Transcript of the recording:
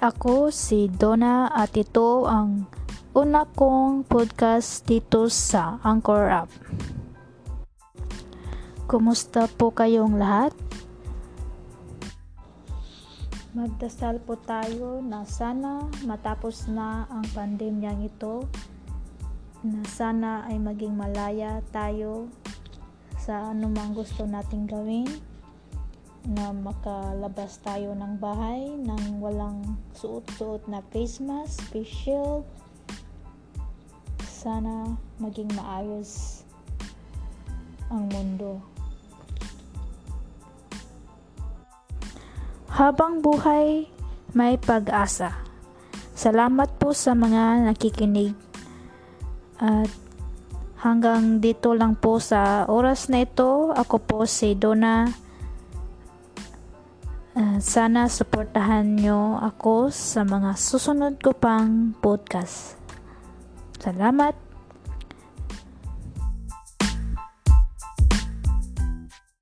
ako si Donna at ito ang una kong podcast dito sa Anchor app. Kumusta po kayong lahat? Magdasal po tayo na sana matapos na ang pandemyang ito na sana ay maging malaya tayo sa anumang gusto nating gawin na makalabas tayo ng bahay nang walang suot-suot na face mask, face shield. Sana maging maayos ang mundo. Habang buhay, may pag-asa. Salamat po sa mga nakikinig. At hanggang dito lang po sa oras na ito, ako po si Donna Uh, sana suportahan nyo ako sa mga susunod ko pang podcast. Salamat!